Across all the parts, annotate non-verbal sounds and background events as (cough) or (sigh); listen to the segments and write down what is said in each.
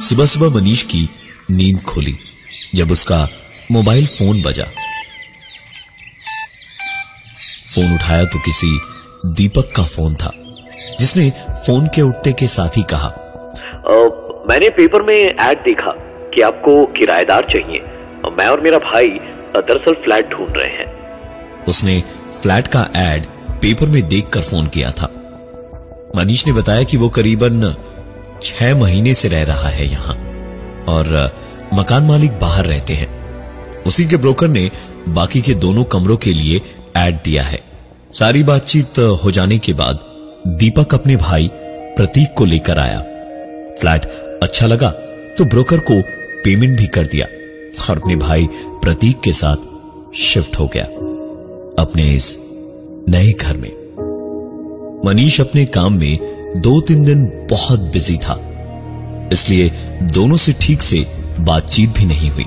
सुबह सुबह मनीष की नींद खोली जब उसका मोबाइल फ़ोन बजा। फ़ोन उठाया तो किसी दीपक का फ़ोन था जिसने फ़ोन के उठते के साथ ही कहा अ, मैंने पेपर में एड देखा कि आपको किराएदार चाहिए। मैं और मेरा भाई दरअसल फ्लैट ढूंढ रहे हैं। उसने फ्लैट का एड पेपर में देखकर फ़ोन किया था। मनीष ने बताया कि वो करीबन छह महीने से रह रहा है यहाँ और मकान मालिक बाहर रहते हैं। उसी के ब्रोकर ने बाकी के दोनों कमरों के लिए एड दिया है। सारी बातचीत हो जाने के बाद दीपक अपने भाई प्रतीक को लेकर आया। फ्लैट अच्छा लगा तो ब्रोकर को पेमेंट भी कर दिया और अपने भाई प्रतीक के साथ शिफ्ट हो गया अपने इस नए घर में। मनीष अपने काम में दो तीन दिन बहुत बिज़ी था। इसलिए दोनों से ठीक से बातचीत भी नहीं हुई।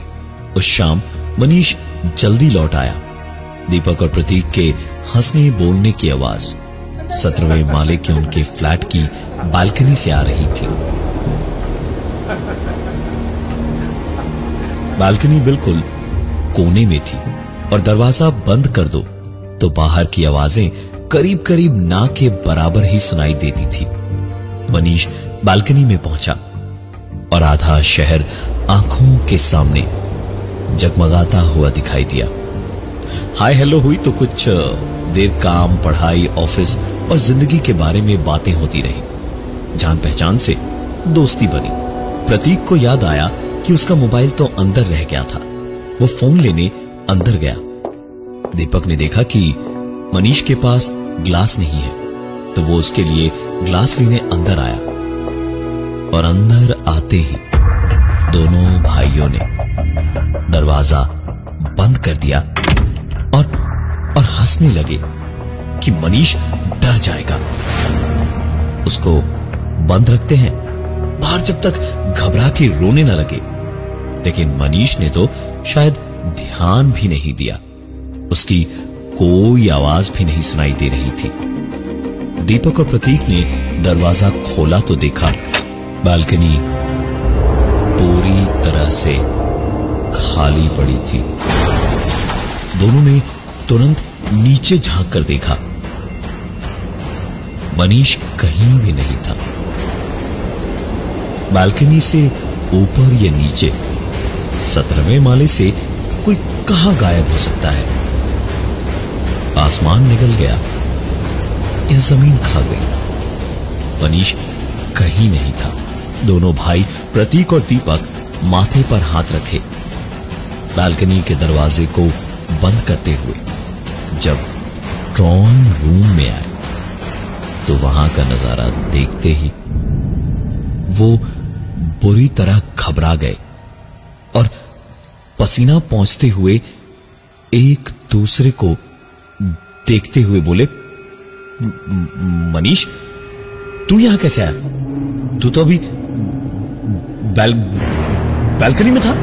उस शाम मनीष जल्दी लौट आया। दीपक और प्रतीक के हंसने बोलने की आवाज़ सत्रहवें माले के उनके फ्लैट की बालकनी से आ रही थी। बालकनी बिल्कुल कोने में थी और दरवाज़ा बंद कर दो तो बाहर की आवाज़ें करीब करीब ना के बराबर ही सुनाई देती थी। मनीष बालकनी में पहुँचा और आधा शहर आँखों के सामने जगमगाता हुआ दिखाई दिया। हाय हेलो हुई तो कुछ देर काम, पढ़ाई ऑफ़िस और ज़िंदगी के बारे में बातें होती रही। जान पहचान से दोस्ती बनी। प्रतीक को याद आया कि उसका मोबाइल तो अंदर रह गया था। वो फ़ोन लेने अंदर गया। दीपक ने देखा कि मनीष के पास ग्लास नहीं है। तो वो उसके लिए ग्लास लेने अंदर आया और अंदर आते ही दोनों भाइयों ने दरवाज़ा बंद कर दिया और और हंसने लगे कि मनीष डर जाएगा। उसको बंद रखते हैं। बाहर जब तक घबरा के रोने न लगे। लेकिन मनीष ने तो शायद ध्यान भी नहीं दिया। उसकी कोई आवाज़ भी नहीं सुनाई दे रही थी। दीपक और प्रतीक ने दरवाज़ा खोला तो देखा, बालकनी पूरी तरह से खाली पड़ी थी। दोनों ने तुरंत नीचे झाँक कर देखा। मनीष कहीं भी नहीं था। बालकनी से ऊपर या नीचे, सत्रहवें माले से कोई कहाँ गायब हो सकता है? आसमान निकल गया। या ज़मीन खा गई। मनीष कहीं नहीं था। दोनों भाई प्रतीक और दीपक माथे पर हाथ रखे। बालकनी के दरवाजे को बंद करते हुए जब ड्रॉइंग रूम में आए तो वहाँ का नज़ारा देखते ही वो बुरी तरह घबरा गए और पसीना पहुँचते हुए एक दूसरे को देखते हुए बोले मनीष, तू यहाँ कैसे आया? तू तो अभी बैल, बालकनी में था?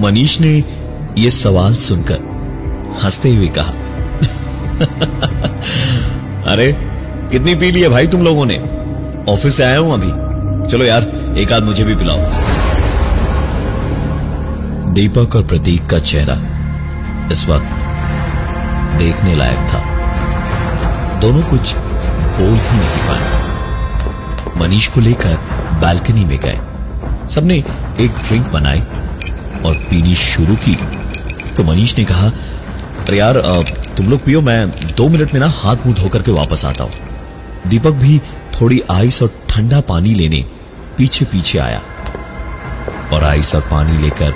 मनीष ने यह सवाल सुनकर हँसते हुए कहा, अरे, कितनी पी ली है भाई तुम लोगों ने? ऑफ़िस से आया हूँ अभी। चलो यार, एक आध मुझे भी पिलाओ. दीपक और प्रतीक का चेहरा इस वक्त देखने लायक था। दोनों कुछ बोल ही नहीं पाए। मनीष को लेकर बालकनी में गए। सबने एक ड्रिंक बनाई और पीनी शुरू की। तो मनीष ने कहा, अरे यार तुम लोग पियो, मैं दो मिनट में ना हाथ मुँह धोकर के वापस आता हूँ। दीपक भी थोड़ी आइस और ठंडा पानी लेने पीछे पीछे आया और आइस और पानी लेकर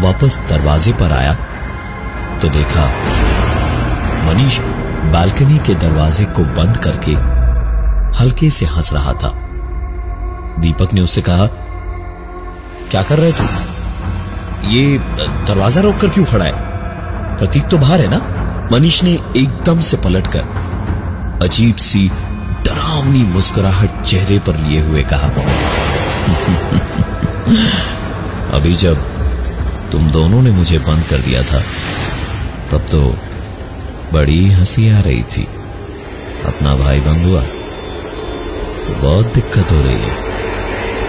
वापस दरवाजे पर आया। तो देखा, मनीष बालकनी के दरवाजे को बंद करके हल्के से हंस रहा था। दीपक ने उससे कहा, क्या कर रहे तू ये दरवाज़ा रोककर क्यों खड़ा है? प्रतीक तो बाहर है ना? मनीष ने एकदम से पलटकर अजीब सी डरावनी मुस्कुराहट चेहरे पर लिए हुए कहा, अभी जब तुम दोनों ने मुझे बंद कर दिया था, तब तो बड़ी हँसी आ रही थी। अपना भाई बंद हुआ तो बहुत दिक्कत हो रही है।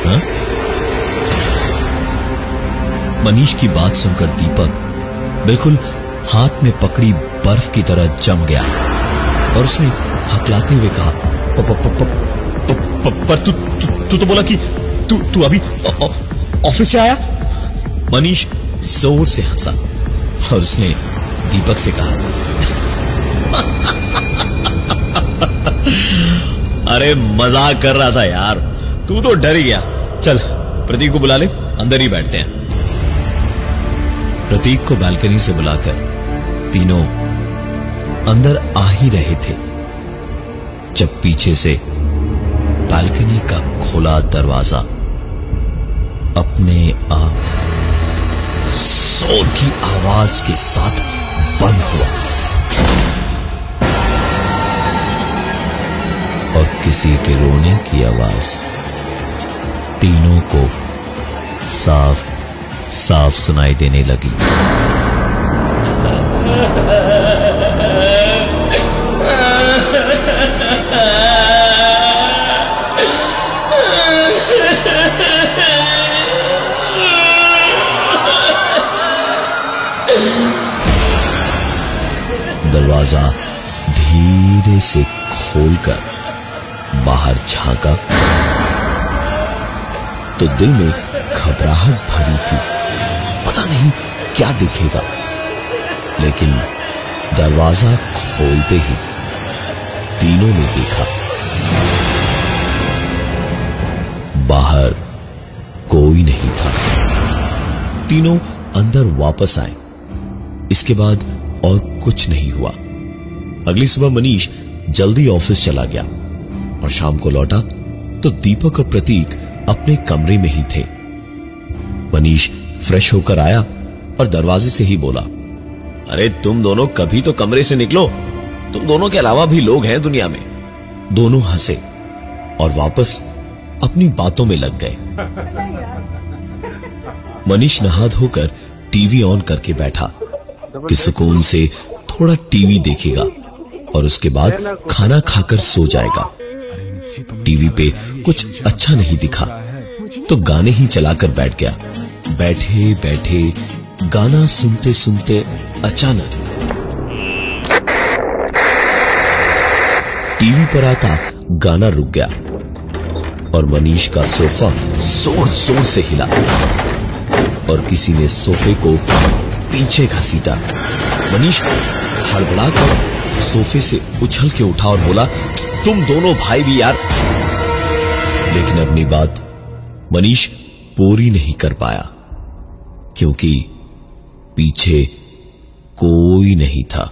हा? मनीष की बात सुनकर दीपक बिल्कुल हाथ में पकड़ी बर्फ़ की तरह जम गया और उसने हकलाते हुए कहा प, प, प, पर तू तू तू तो बोला कि तू तू अभी ऑफ़िस से आया? मनीष ज़ोर से हंसा और उसने दीपक से कहा अरे मज़ाक कर रहा था यार। तू तो डर गया। चल, प्रतीक को बुला ले, अंदर ही बैठते हैं। प्रतीक को बालकनी से बुलाकर तीनों अंदर आ ही रहे थे, जब पीछे से बालकनी का खुला दरवाज़ा अपने आप ज़ोर की आवाज़ के साथ बंद हुआ। किसी के रोने की आवाज़। तीनों को साफ़ साफ़ सुनाई देने लगी। दरवाज़ा धीरे से खोलकर बाहर झांका तो दिल में घबराहट भरी थी। पता नहीं क्या दिखेगा, लेकिन दरवाज़ा खोलते ही तीनों ने देखा। बाहर कोई नहीं था। तीनों अंदर वापस आए। इसके बाद और कुछ नहीं हुआ। अगली सुबह मनीष जल्दी ऑफ़िस चला गया। और शाम को लौटा तो दीपक और प्रतीक अपने कमरे में ही थे। मनीष फ्रेश होकर आया और दरवाजे से ही बोला, अरे, तुम दोनों कभी तो कमरे से निकलो। तुम दोनों के अलावा भी लोग हैं दुनिया में। दोनों हंसे और वापस अपनी बातों में लग गए। मनीष नहा धोकर टीवी ऑन करके बैठा कि सुकून से थोड़ा टीवी देखेगा और उसके बाद खाना खाकर सो जाएगा। टीवी पे कुछ अच्छा नहीं दिखा। तो गाने ही चलाकर बैठ गया। बैठे बैठे, गाना सुनते सुनते अचानक टीवी पर आता गाना रुक गया और मनीष का सोफा ज़ोर ज़ोर से हिला और किसी ने सोफे को पीछे घसीटा। मनीष हड़बड़ाकर सोफे से उछल के उठा और बोला तुम दोनों भाई भी यार। लेकिन अपनी बात मनीष पूरी नहीं कर पाया, क्योंकि पीछे कोई नहीं था।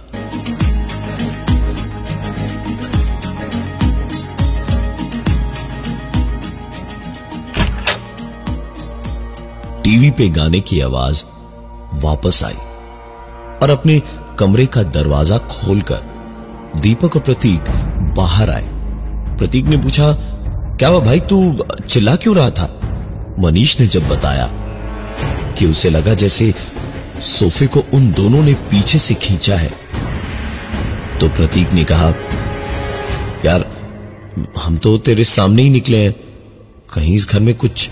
टीवी पे गाने की आवाज़ वापस आई और अपने कमरे का दरवाज़ा खोलकर दीपक और प्रतीक बाहर आए। प्रतीक ने पूछा, क्या हुआ भाई, तू चिल्ला क्यों रहा था? मनीष ने जब बताया कि उसे लगा जैसे सोफे को उन दोनों ने पीछे से खींचा है तो प्रतीक ने कहा, यार, हम तो तेरे सामने ही निकले हैं। कहीं इस घर में कुछ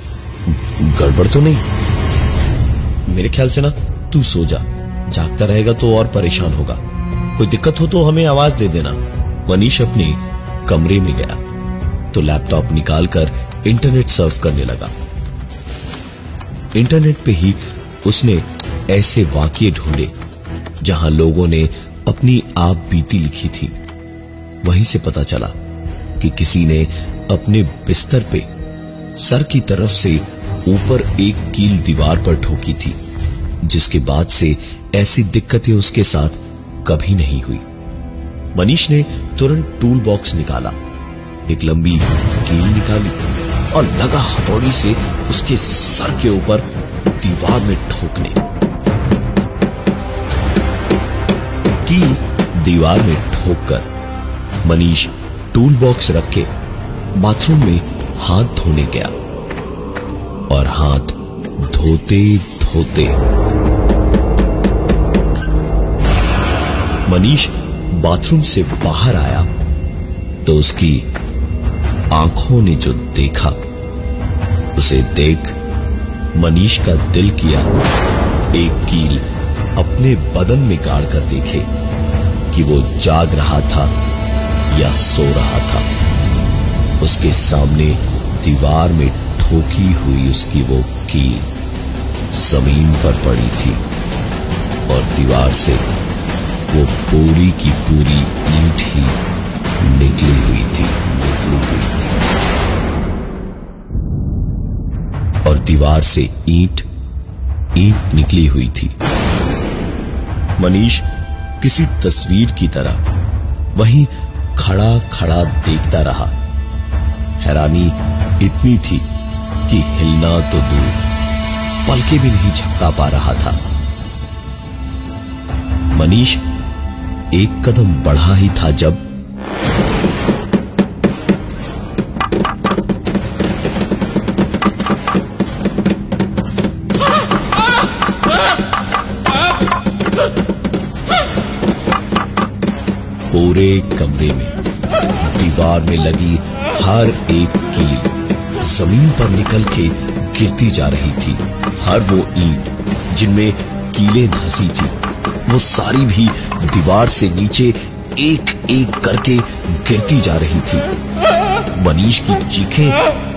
गड़बड़ तो नहीं? मेरे ख्याल से ना, तू सो जा। जागता रहेगा तो और परेशान होगा। कोई दिक्कत हो तो हमें आवाज़ दे देना। मनीष अपने कमरे में गया तो लैपटॉप निकालकर इंटरनेट सर्फ करने लगा। इंटरनेट पे ही उसने ऐसे वाक्य ढूंढे, जहाँ लोगों ने अपनी आप बीती लिखी थी। वहीं से पता चला कि किसी ने अपने बिस्तर पे सर की तरफ़ से ऊपर एक कील दीवार पर ठोकी थी, जिसके बाद से ऐसी दिक्कतें उसके साथ कभी नहीं हुई। मनीष ने तुरंत टूल बॉक्स निकाला। एक लंबी कील निकाली और लगा हथौड़ी से उसके सर के ऊपर दीवार में ठोकने। कील दीवार में ठोककर मनीष टूल बॉक्स रख के बाथरूम में हाथ धोने गया और हाथ धोते धोते मनीष बाथरूम से बाहर आया तो उसकी आँखों ने जो देखा, उसे देख मनीष का दिल किया एक कील अपने बदन में गाड़ कर देखे कि वो जाग रहा था या सो रहा था। उसके सामने दीवार में ठोकी हुई उसकी वो कील ज़मीन पर पड़ी थी और दीवार से वो पूरी की पूरी ईट ही निकली हुई थी। निकली हुई और दीवार से ईट ईट निकली हुई थी। मनीष किसी तस्वीर की तरह वहीं खड़ा खड़ा देखता रहा। हैरानी इतनी थी कि हिलना तो दूर, पलके भी नहीं झपका पा रहा था। मनीष एक कदम बढ़ा ही था जब पूरे कमरे में, दीवार में लगी हर एक कील ज़मीन पर निकल के गिरती जा रही थी। हर वो ईट जिनमें कीलें धसी थी, वो सारी भी दीवार से नीचे एक एक करके गिरती जा रही थी। मनीष की चीखें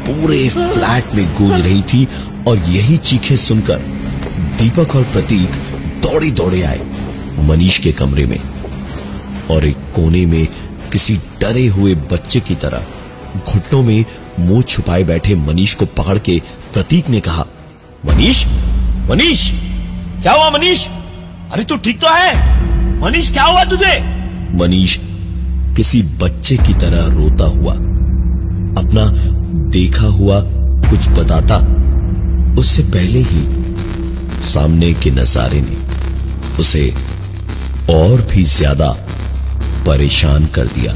पूरे फ्लैट में गूंज रही थी और यही चीखें सुनकर दीपक और प्रतीक दौड़े दौड़े आए मनीष के कमरे में और एक कोने में किसी डरे हुए बच्चे की तरह घुटनों में मुँह छुपाए बैठे मनीष को पकड़ के प्रतीक ने कहा, मनीष मनीष, क्या हुआ मनीष? अरे तू ठीक तो है? मनीष, क्या हुआ तुझे? मनीष, किसी बच्चे की तरह रोता हुआ, अपना देखा हुआ कुछ बताता, उससे पहले ही सामने के नजारे ने उसे और भी ज़्यादा परेशान कर दिया,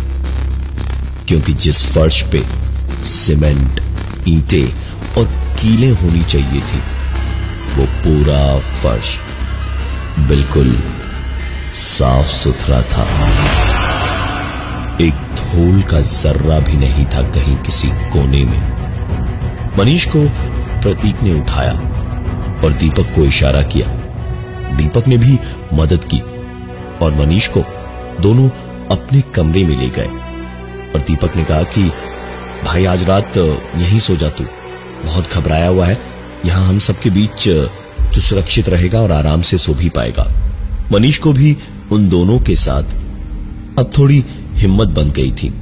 क्योंकि जिस फर्श पे सीमेंट, ईंटे और कीलें होनी चाहिए थी, वो पूरा फर्श बिल्कुल साफ़ सुथरा था। एक धूल का जर्रा भी नहीं था कहीं किसी कोने में। मनीष को प्रतीक ने उठाया और दीपक को इशारा किया। दीपक ने भी मदद की और मनीष को दोनों अपने कमरे में ले गए। और दीपक ने कहा कि, भाई, आज रात यहीं सो जा तू। बहुत घबराया हुआ है। यहाँ हम सबके बीच तू सुरक्षित रहेगा और आराम से सो भी पाएगा। मनीष को भी उन दोनों के साथ अब थोड़ी हिम्मत बन गई थी।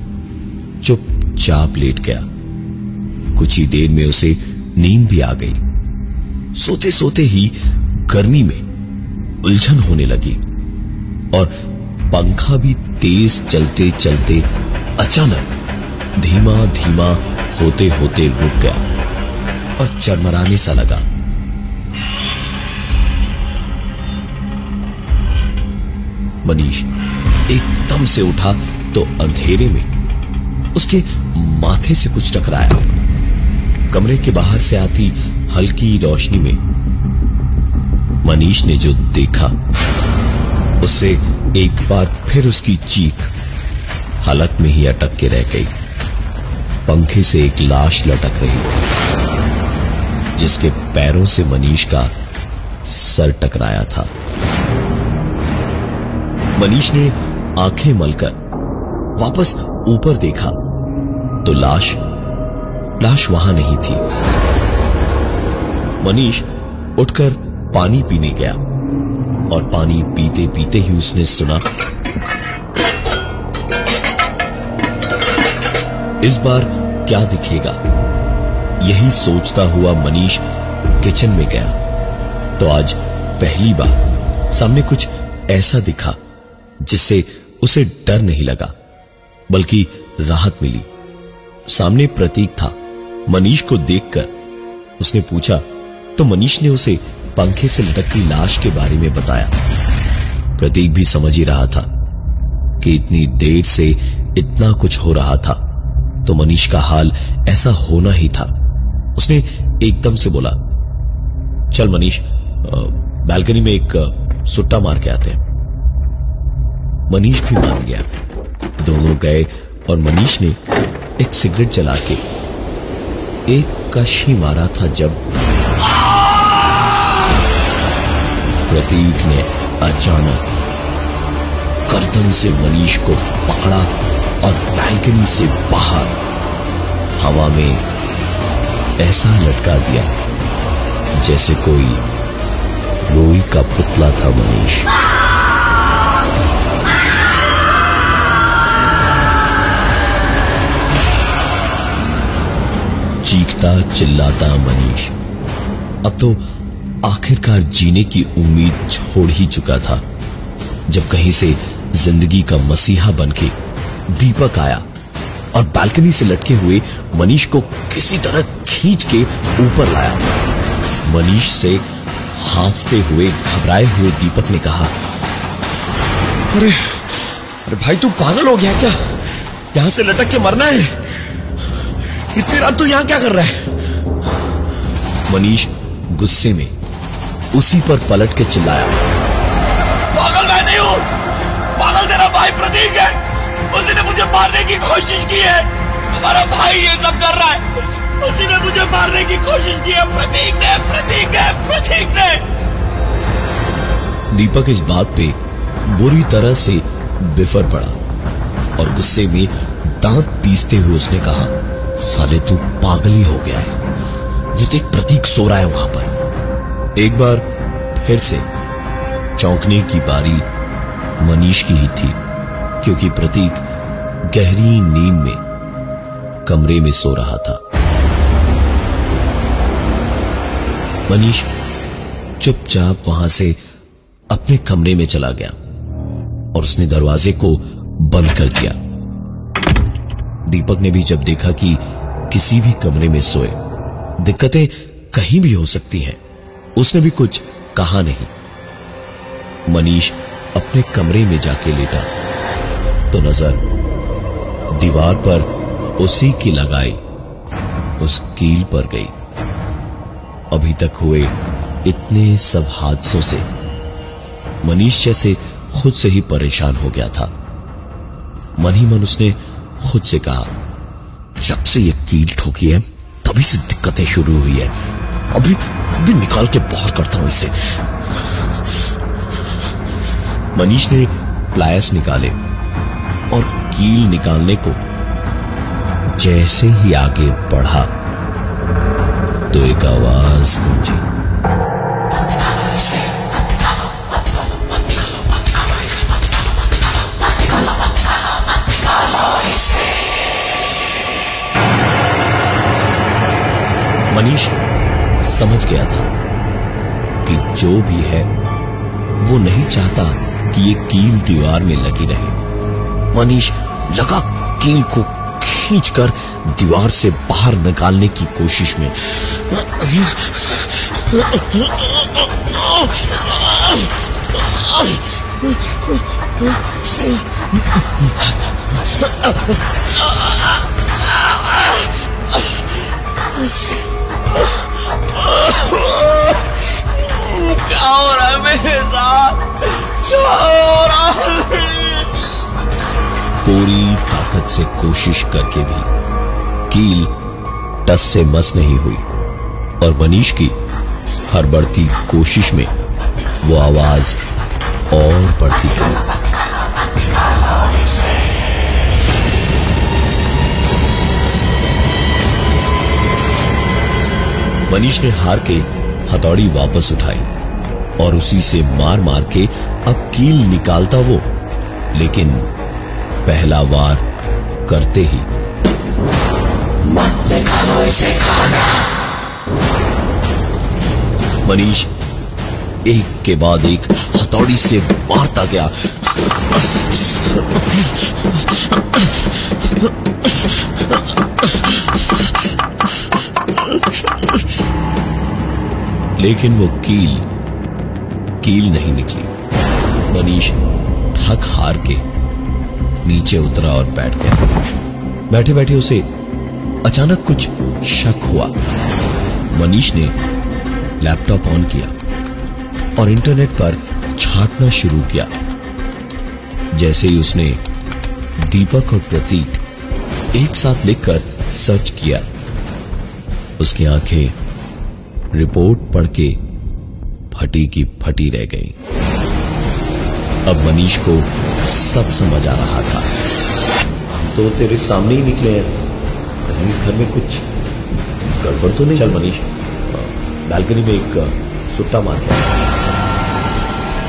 चुपचाप लेट गया। कुछ ही देर में उसे नींद भी आ गई। सोते सोते ही गर्मी में उलझन होने लगी और पंखा भी तेज चलते चलते अचानक धीमा धीमा होते होते रुक गया और चरमराने सा लगा। मनीष एकदम से उठा तो अंधेरे में उसके माथे से कुछ टकराया। कमरे के बाहर से आती हल्की रोशनी में मनीष ने जो देखा, उससे एक बार फिर उसकी चीख हालत में ही अटक के रह गई। पंखे से एक लाश लटक रही थी, जिसके पैरों से मनीष का सर टकराया था। मनीष ने आँखें मलकर वापस ऊपर देखा तो लाश लाश वहाँ नहीं थी। मनीष उठकर पानी पीने गया और पानी पीते पीते ही उसने सुना, इस बार क्या दिखेगा? यही सोचता हुआ मनीष किचन में गया। तो आज पहली बार सामने कुछ ऐसा दिखा। जिससे उसे डर नहीं लगा, बल्कि राहत मिली। सामने प्रतीक था। मनीष को देखकर उसने पूछा तो मनीष ने उसे पंखे से लटकती लाश के बारे में बताया? प्रतीक भी समझ ही रहा था कि इतनी देर से इतना कुछ हो रहा था तो मनीष का हाल ऐसा होना ही था। उसने एकदम से बोला, चल मनीष बालकनी में एक सुट्टा मार के आते हैं। मनीष भी मान गया। दोनों गए और मनीष ने एक सिगरेट जला के एक कश ही मारा था जब प्रतीक ने अचानक गर्दन से मनीष को पकड़ा और बैल्कनी से बाहर हवा में ऐसा लटका दिया जैसे कोई रोई का पुतला था मनीष। चीखता चिल्लाता मनीष। अब तो आखिरकार जीने की उम्मीद छोड़ ही चुका था। जब कहीं से ज़िंदगी का मसीहा बनके दीपक आया और बालकनी से लटके हुए मनीष को किसी तरह खींच के ऊपर लाया। मनीष से हाफते हुए, घबराए हुए दीपक ने कहा, अरे अरे भाई, तू पागल हो गया क्या? यहाँ से लटक के मरना है? इतनी रात तू यहाँ क्या कर रहा है? मनीष गुस्से में उसी पर पलट के चिल्लाया। पागल मैं नहीं हूँ। पागल तेरा भाई प्रतीक है। उसी ने मुझे मारने की कोशिश की है। हमारा भाई ये सब कर रहा है। उसी ने मुझे मारने की कोशिश की है। प्रतीक ने प्रतीक ने प्रतीक ने। दीपक इस बात पे बुरी तरह से बिफर पड़ा और गुस्से में दांत पीसते हुए उसने कहा, साले, तू पागल ही हो गया है। देख प्रतीक सो रहा है वहाँ पर। एक बार फिर से चौंकने की बारी मनीष की ही थी, क्योंकि प्रतीक गहरी नींद में कमरे में सो रहा था। मनीष चुपचाप वहाँ से अपने कमरे में चला गया और उसने दरवाजे को बंद कर दिया। दीपक ने भी जब देखा कि किसी भी कमरे में सोए, दिक्कतें कहीं भी हो सकती हैं। उसने भी कुछ कहा नहीं। मनीष अपने कमरे में जाके लेटा तो नज़र दीवार पर उसी की लगाई, उस कील पर गई। अभी तक हुए इतने सब हादसों से मनीष जैसे खुद से ही परेशान हो गया था। मन ही मन उसने खुद से कहा, जब से ये कील ठोकी है, तभी से दिक्कतें शुरू हुई है। अभी अभी निकाल के बाहर करता हूँ इसे। मनीष ने प्लायस निकाले और कील निकालने को जैसे ही आगे बढ़ा तो एक आवाज़ गूंजी। मनीष समझ गया था कि जो भी है, वो नहीं चाहता कि ये कील दीवार में लगी रहे। मनीष लगा कील को खींचकर दीवार से बाहर निकालने की कोशिश में (laughs) क्या हो रहा है मेरे साथ हो रहा पूरी ताकत से कोशिश करके भी कील टस से मस नहीं हुई और मनीष की हर बढ़ती कोशिश में वो आवाज़ और बढ़ती गई मनीष ने हार के हथौड़ी वापस उठाई और उसी से मार मार के अब कील निकालता वो लेकिन पहला वार करते ही मत निकालो इसे खाना। मनीष एक के बाद एक हथौड़ी से मारता गया। लेकिन वो कील कील नहीं निकली। मनीष थक हार के नीचे उतरा और बैठ गया। बैठे बैठे उसे अचानक कुछ शक हुआ। मनीष ने लैपटॉप ऑन किया और इंटरनेट पर छाटना शुरू किया। जैसे ही उसने दीपक और प्रतीक एक साथ लिखकर सर्च किया उसकी आँखें रिपोर्ट पढ़ के फटी की फटी रह गई। अब मनीष को सब समझ आ रहा था। तो तेरे सामने ही निकले हैं। कहीं इस घर में कुछ गड़बड़ तो नहीं चल मनीष। बालकनी में एक सुट्टा मार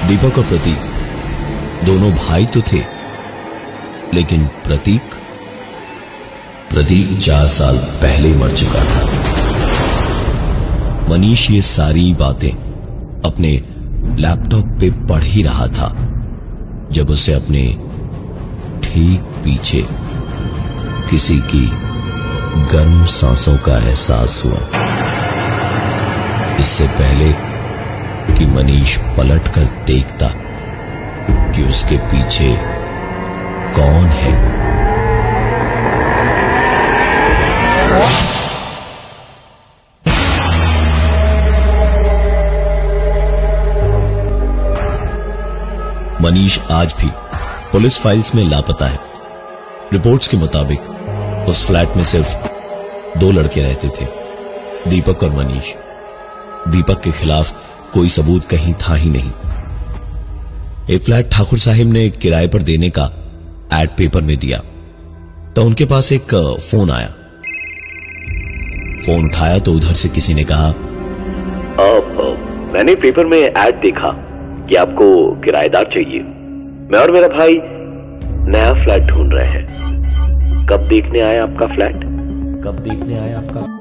दीपक और प्रतीक दोनों भाई तो थे। लेकिन प्रतीक प्रतीक चार साल पहले मर चुका था। मनीष ये सारी बातें अपने लैपटॉप पे पढ़ ही रहा था, जब उसे अपने ठीक पीछे किसी की गर्म सांसों का एहसास हुआ। इससे पहले कि मनीष पलट कर देखता कि उसके पीछे कौन है। मनीष आज भी पुलिस फाइल्स में लापता है। रिपोर्ट्स के मुताबिक, उस फ्लैट में सिर्फ़ दो लड़के रहते थे, दीपक और मनीष। दीपक के खिलाफ कोई सबूत कहीं था ही नहीं। एक फ्लैट ठाकुर साहिब ने किराए पर देने का एड पेपर में दिया तो उनके पास एक फ़ोन आया। फ़ोन उठाया तो उधर से किसी ने कहा मैंने पेपर में एड देखा। कि आपको किराएदार चाहिए। मैं और मेरा भाई नया फ्लैट ढूंढ रहे हैं। कब देखने आए आपका फ्लैट? कब देखने आए आपका